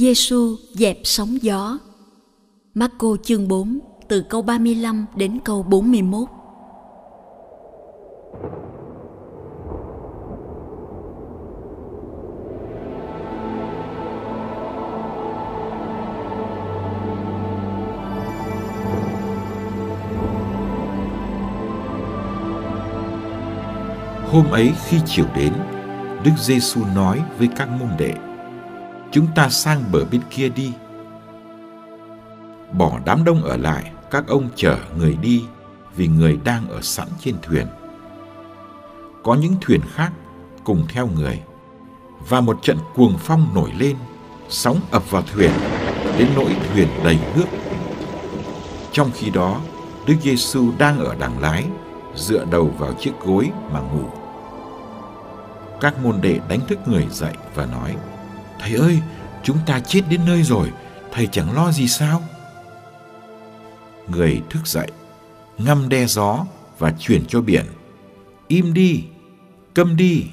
Giêsu dẹp sóng gió. Marco chương 4 từ câu 35 đến câu 41. Hôm ấy khi chiều đến, Đức Giêsu nói với các môn đệ: Chúng ta sang bờ bên kia đi. Bỏ đám đông ở lại, các ông chở người đi vì người đang ở sẵn trên thuyền. Có những thuyền khác cùng theo người và một trận cuồng phong nổi lên, sóng ập vào thuyền đến nỗi thuyền đầy nước. Trong khi đó, Đức Giêsu đang ở đằng lái, dựa đầu vào chiếc gối mà ngủ. Các môn đệ đánh thức người dậy và nói: Thầy ơi, chúng ta chết đến nơi rồi, thầy chẳng lo gì sao? Người thức dậy, ngâm đe gió và chuyển cho biển. Im đi, câm đi.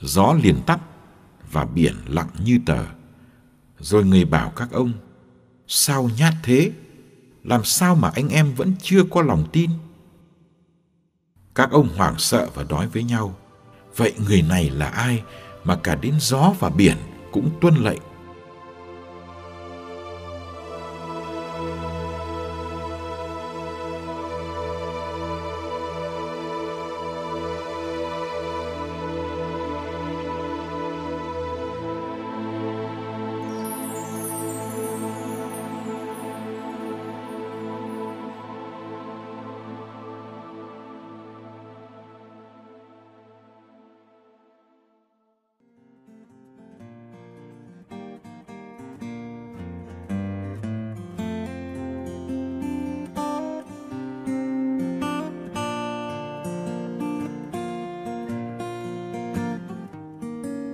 Gió liền tắt và biển lặng như tờ. Rồi người bảo các ông, sao nhát thế? Làm sao mà anh em vẫn chưa có lòng tin? Các ông hoảng sợ và nói với nhau, vậy người này là ai mà cả đến gió và biển cũng tuân lệnh.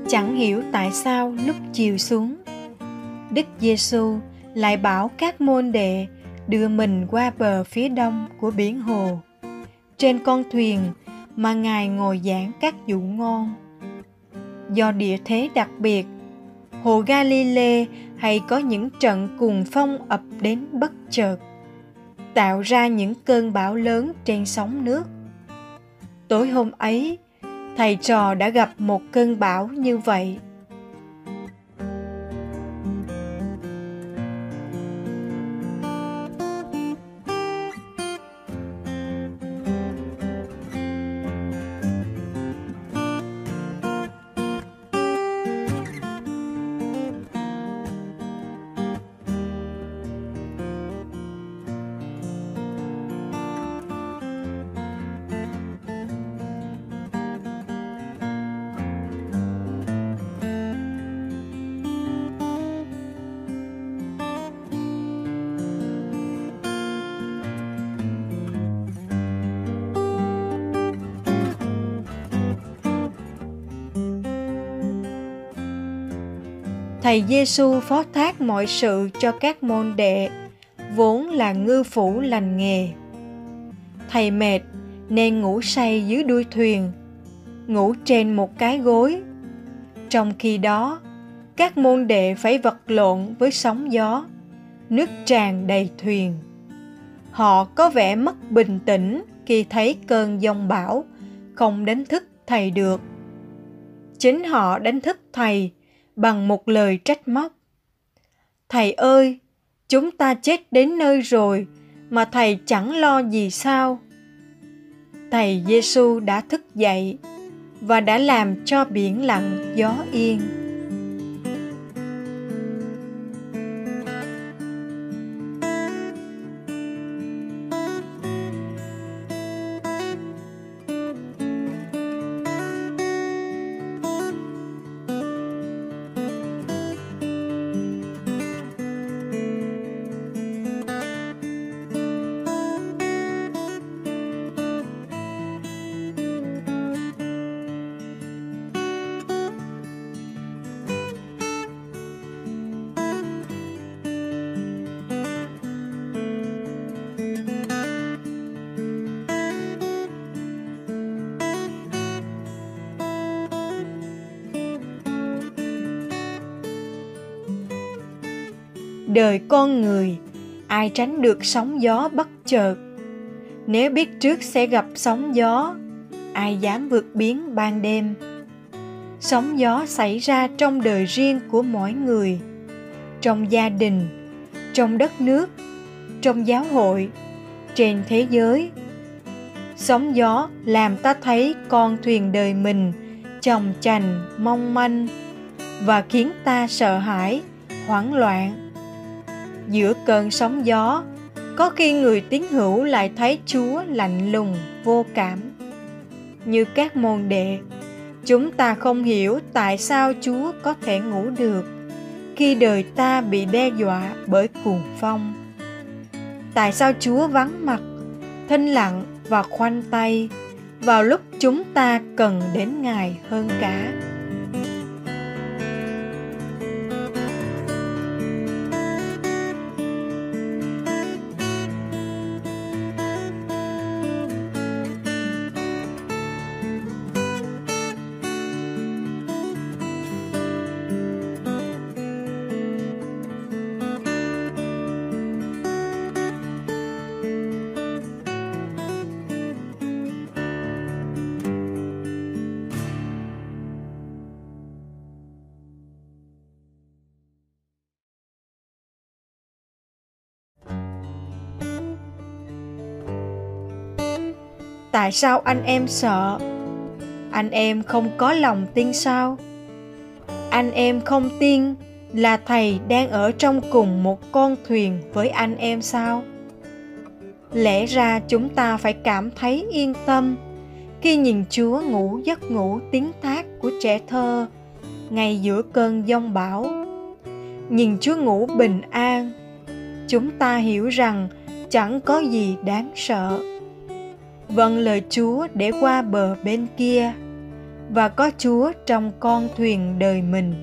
Chẳng hiểu tại sao lúc chiều xuống, Đức Giêsu lại bảo các môn đệ đưa mình qua bờ phía đông của biển hồ. Trên con thuyền mà Ngài ngồi giảng các dụ ngôn. Do địa thế đặc biệt, hồ Galilee hay có những trận cuồng phong ập đến bất chợt, tạo ra những cơn bão lớn trên sóng nước. Tối hôm ấy, thầy trò đã gặp một cơn bão như vậy. Thầy Giêsu phó thác mọi sự cho các môn đệ, vốn là ngư phủ lành nghề. Thầy mệt nên ngủ say dưới đuôi thuyền, ngủ trên một cái gối. Trong khi đó, các môn đệ phải vật lộn với sóng gió, nước tràn đầy thuyền. Họ có vẻ mất bình tĩnh khi thấy cơn giông bão không đánh thức thầy được. Chính họ đánh thức thầy bằng một lời trách móc. Thầy ơi, chúng ta chết đến nơi rồi mà thầy chẳng lo gì sao? Thầy giêsu đã thức dậy và đã làm cho biển lặng gió yên. Đời con người, ai tránh được sóng gió bất chợt. Nếu biết trước sẽ gặp sóng gió, ai dám vượt biến ban đêm. Sóng gió xảy ra trong đời riêng của mỗi người, trong gia đình, trong đất nước, trong giáo hội, trên thế giới. Sóng gió làm ta thấy con thuyền đời mình chồng chành, mong manh và khiến ta sợ hãi, hoảng loạn giữa cơn sóng gió. Có khi người tín hữu lại thấy chúa lạnh lùng, vô cảm. Như các môn đệ, chúng ta không hiểu tại sao chúa có thể ngủ được khi đời ta bị đe dọa bởi cuồng phong. Tại sao chúa vắng mặt, thinh lặng và khoanh tay vào lúc chúng ta cần đến ngài hơn cả? Tại sao anh em sợ? Anh em không có lòng tin sao? Anh em không tin là thầy đang ở trong cùng một con thuyền với anh em sao? Lẽ ra chúng ta phải cảm thấy yên tâm khi nhìn chúa ngủ giấc ngủ tiếng thác của trẻ thơ ngay giữa cơn giông bão. Nhìn chúa ngủ bình an, chúng ta hiểu rằng chẳng có gì đáng sợ vâng lời Chúa để qua bờ bên kia, và có Chúa trong con thuyền đời mình.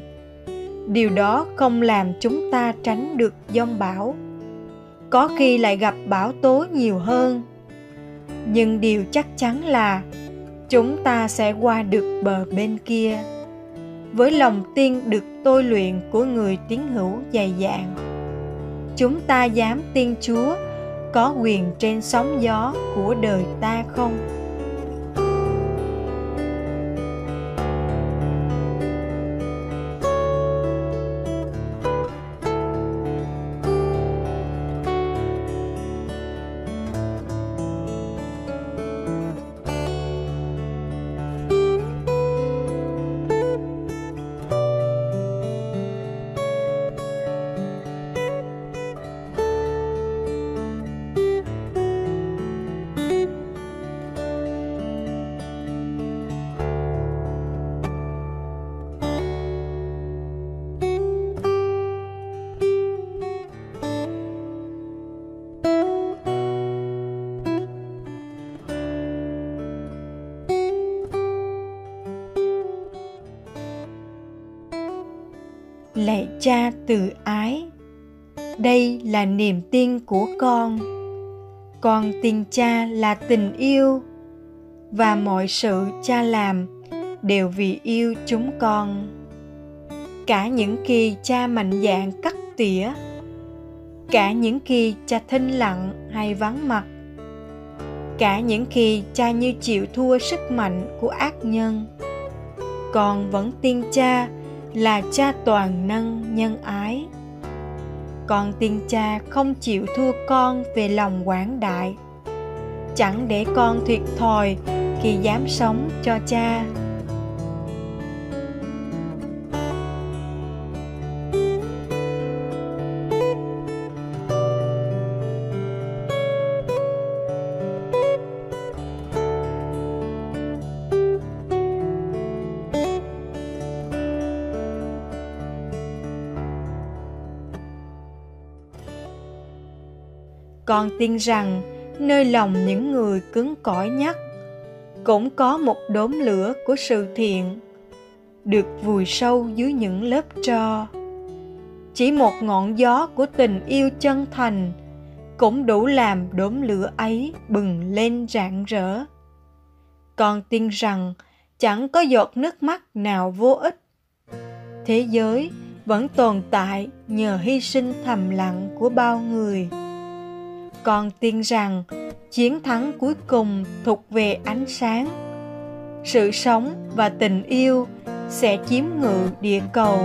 Điều đó không làm chúng ta tránh được giông bão. Có khi lại gặp bão tố nhiều hơn. Nhưng điều chắc chắn là chúng ta sẽ qua được bờ bên kia với lòng tin được tôi luyện của người tín hữu dày dạn. Chúng ta dám tin Chúa có quyền trên sóng gió của đời ta không? Lạy cha từ ái. Đây là niềm tin của con. Con tin cha là tình yêu, và mọi sự cha làm đều vì yêu chúng con. Cả những khi cha mạnh dạn cắt tỉa, cả những khi cha thinh lặng hay vắng mặt, cả những khi cha như chịu thua sức mạnh của ác nhân, con vẫn tin cha là cha toàn năng nhân ái. Con tin cha không chịu thua con về lòng quảng đại. Chẳng để con thiệt thòi khi dám sống cho cha. Con tin rằng nơi lòng những người cứng cỏi nhất cũng có một đốm lửa của sự thiện được vùi sâu dưới những lớp tro. Chỉ một ngọn gió của tình yêu chân thành cũng đủ làm đốm lửa ấy bừng lên rạng rỡ. Con tin rằng chẳng có giọt nước mắt nào vô ích. Thế giới vẫn tồn tại nhờ hy sinh thầm lặng của bao người con tin rằng chiến thắng cuối cùng thuộc về ánh sáng. Sự sống và tình yêu sẽ chiếm ngự địa cầu.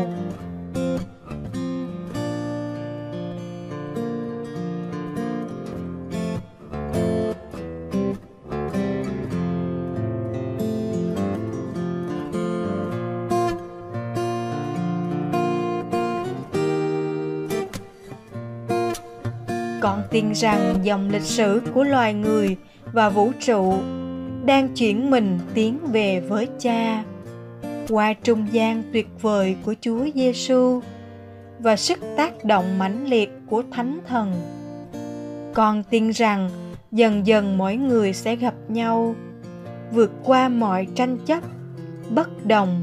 Còn tin rằng dòng lịch sử của loài người và vũ trụ đang chuyển mình tiến về với cha qua trung gian tuyệt vời của Chúa Giêsu và sức tác động mãnh liệt của Thánh Thần. Con tin rằng dần dần mỗi người sẽ gặp nhau, vượt qua mọi tranh chấp, bất đồng,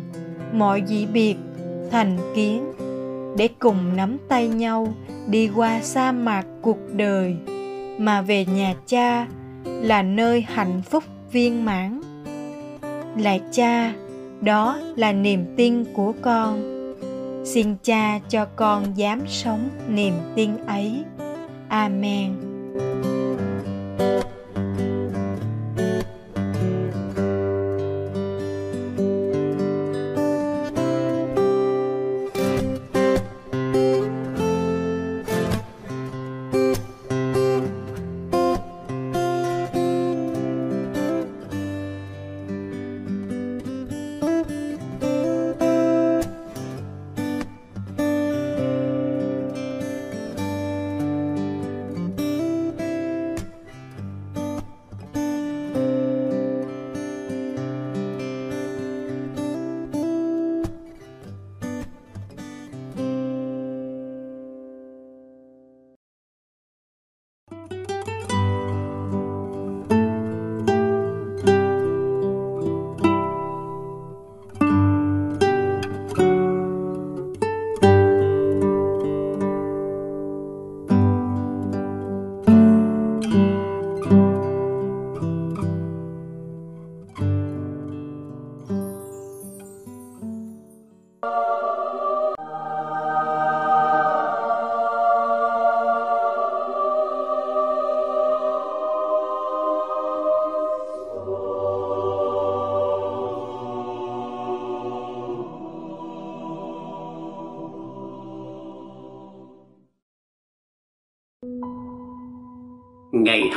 mọi dị biệt, thành kiến để cùng nắm tay nhau đi qua sa mạc cuộc đời, mà về nhà cha là nơi hạnh phúc viên mãn. Là cha, đó là niềm tin của con. Xin cha cho con dám sống niềm tin ấy. Amen.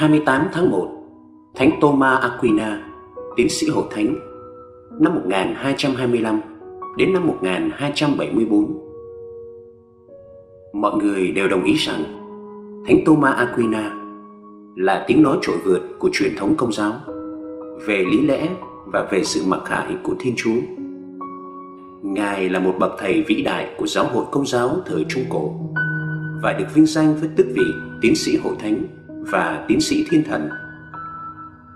28 tháng 1, Thánh Thomas Aquina, tiến sĩ hội thánh, năm 1225 đến năm 1274. Mọi người đều đồng ý rằng Thánh Thomas Aquina là tiếng nói trội vượt của truyền thống công giáo về lý lẽ và về sự mặc khải của Thiên Chúa. Ngài là một bậc thầy vĩ đại của giáo hội công giáo thời Trung Cổ và được vinh danh với tước vị tiến sĩ hội thánh và tiến sĩ thiên thần.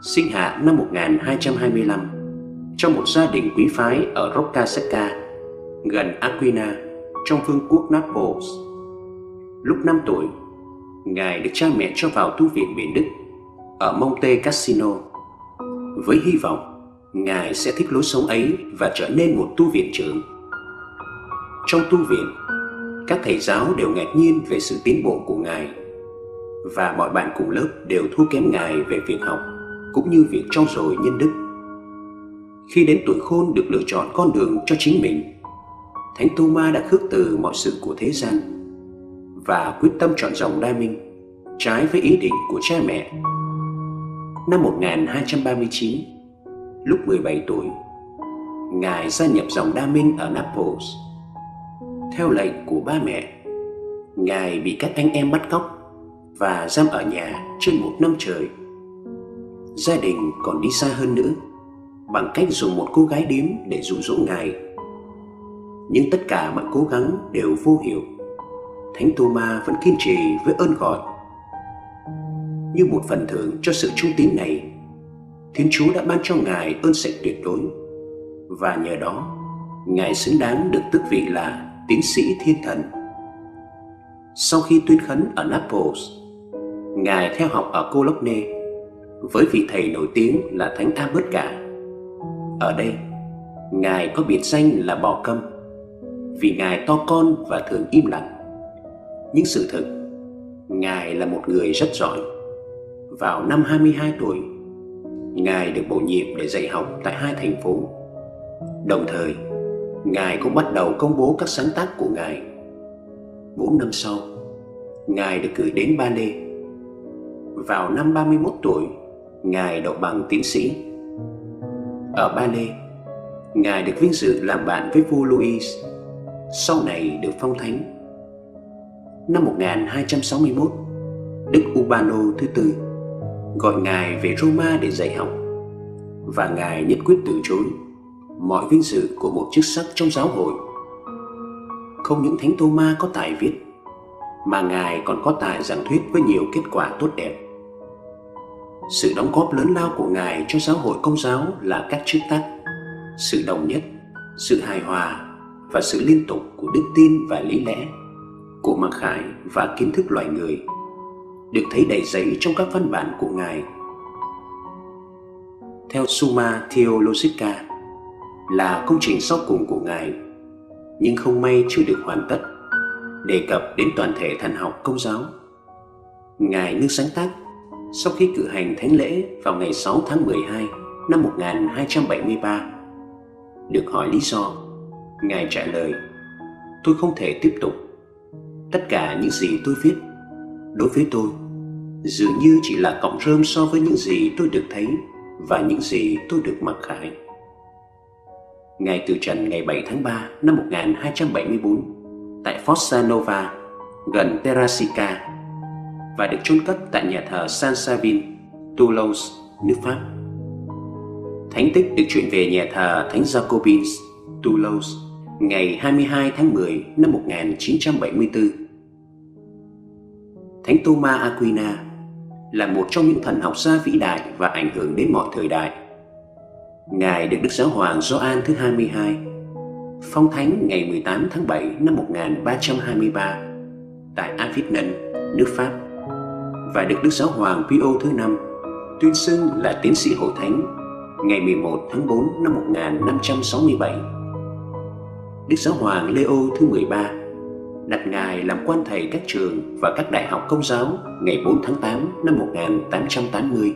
Sinh hạ năm 1225 trong một gia đình quý phái ở Roccasecca, gần Aquina, trong vương quốc Naples. Lúc 5 tuổi, Ngài được cha mẹ cho vào tu viện miền Đức ở Monte Cassino với hy vọng Ngài sẽ thích lối sống ấy và trở nên một tu viện trưởng. Trong tu viện, các thầy giáo đều ngạc nhiên về sự tiến bộ của Ngài và mọi bạn cùng lớp đều thua kém ngài về việc học cũng như việc trau dồi nhân đức. Khi đến tuổi khôn được lựa chọn con đường cho chính mình, Thánh Tô Ma đã khước từ mọi sự của thế gian và quyết tâm chọn dòng đa minh, trái với ý định của cha mẹ. Năm 1239, lúc 17 tuổi, Ngài gia nhập dòng đa minh ở Naples. Theo lệnh của ba mẹ, Ngài bị các anh em bắt cóc và giam ở nhà trên một năm trời. Gia đình còn đi xa hơn nữa bằng cách dùng một cô gái điếm để dụ dỗ Ngài. Nhưng tất cả mọi cố gắng đều vô hiệu. Thánh Thomas vẫn kiên trì với ơn gọi. Như một phần thưởng cho sự trung tín này, Thiên Chúa đã ban cho Ngài ơn sạch tuyệt đối và nhờ đó Ngài xứng đáng được tước vị là tiến sĩ thiên thần. Sau khi tuyên khấn ở Naples, Ngài theo học ở Cologne với vị thầy nổi tiếng là Thánh Albert cả. Ở đây, Ngài có biệt danh là bò câm vì Ngài to con và thường im lặng. Nhưng sự thực, Ngài là một người rất giỏi. Vào năm 22 tuổi, Ngài được bổ nhiệm để dạy học tại hai thành phố. Đồng thời, Ngài cũng bắt đầu công bố các sáng tác của Ngài. Bốn năm sau, Ngài được gửi đến Ba Lê. Vào năm 31 tuổi, Ngài đậu bằng tiến sĩ. Ở Ba Lê, Ngài được vinh dự làm bạn với vua Louis, sau này được phong thánh. Năm 1261, Đức Urbano thứ tư gọi Ngài về Roma để dạy học và Ngài nhất quyết từ chối mọi vinh dự của một chức sắc trong giáo hội. Không những Thánh Tô Ma có tài viết, mà Ngài còn có tài giảng thuyết với nhiều kết quả tốt đẹp. Sự đóng góp lớn lao của Ngài cho giáo hội công giáo là các chức tắc, sự đồng nhất, sự hài hòa và sự liên tục của đức tin và lý lẽ, của mặc khải và kiến thức loài người, được thấy đầy dẫy trong các văn bản của Ngài. Theo Summa Theologica, là công trình sau cùng của Ngài, nhưng không may chưa được hoàn tất, đề cập đến toàn thể thần học công giáo. Ngài ngưng sáng tác sau khi cử hành thánh lễ vào ngày 6 tháng 12 năm 1273. Được hỏi lý do, Ngài trả lời, tôi không thể tiếp tục. Tất cả những gì tôi viết, đối với tôi, dường như chỉ là cọng rơm so với những gì tôi được thấy và những gì tôi được mặc khải. Ngài từ trần ngày 7 tháng 3 năm 1274 tại Fossa Nova, gần Terrasica và được chôn cất tại nhà thờ San Savin, Toulouse, nước Pháp. Thánh tích được chuyển về nhà thờ Thánh Jacobins, Toulouse ngày 22 tháng 10 năm 1974. Thánh Thomas Aquina là một trong những thần học gia vĩ đại và ảnh hưởng đến mọi thời đại Ngài được Đức Giáo Hoàng Gioan thứ 22 phong thánh ngày 18 tháng 7 năm 1323 tại Avignon, nước Pháp và được Đức Giáo Hoàng Pio thứ năm tuyên xưng là tiến sĩ hội thánh ngày 11 tháng 4 năm 1567. Đức Giáo Hoàng Leo thứ 13 đặt Ngài làm quan thầy các trường và các đại học công giáo ngày 4 tháng 8 năm 1880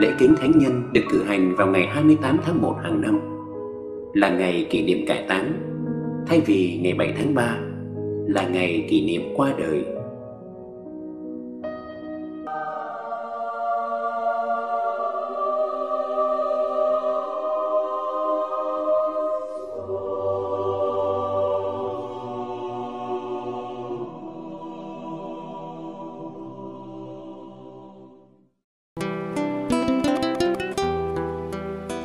lễ kính thánh nhân được cử hành vào ngày 28 tháng 1 hàng năm, là ngày kỷ niệm cải táng, thay vì ngày 7 tháng 3 là ngày kỷ niệm qua đời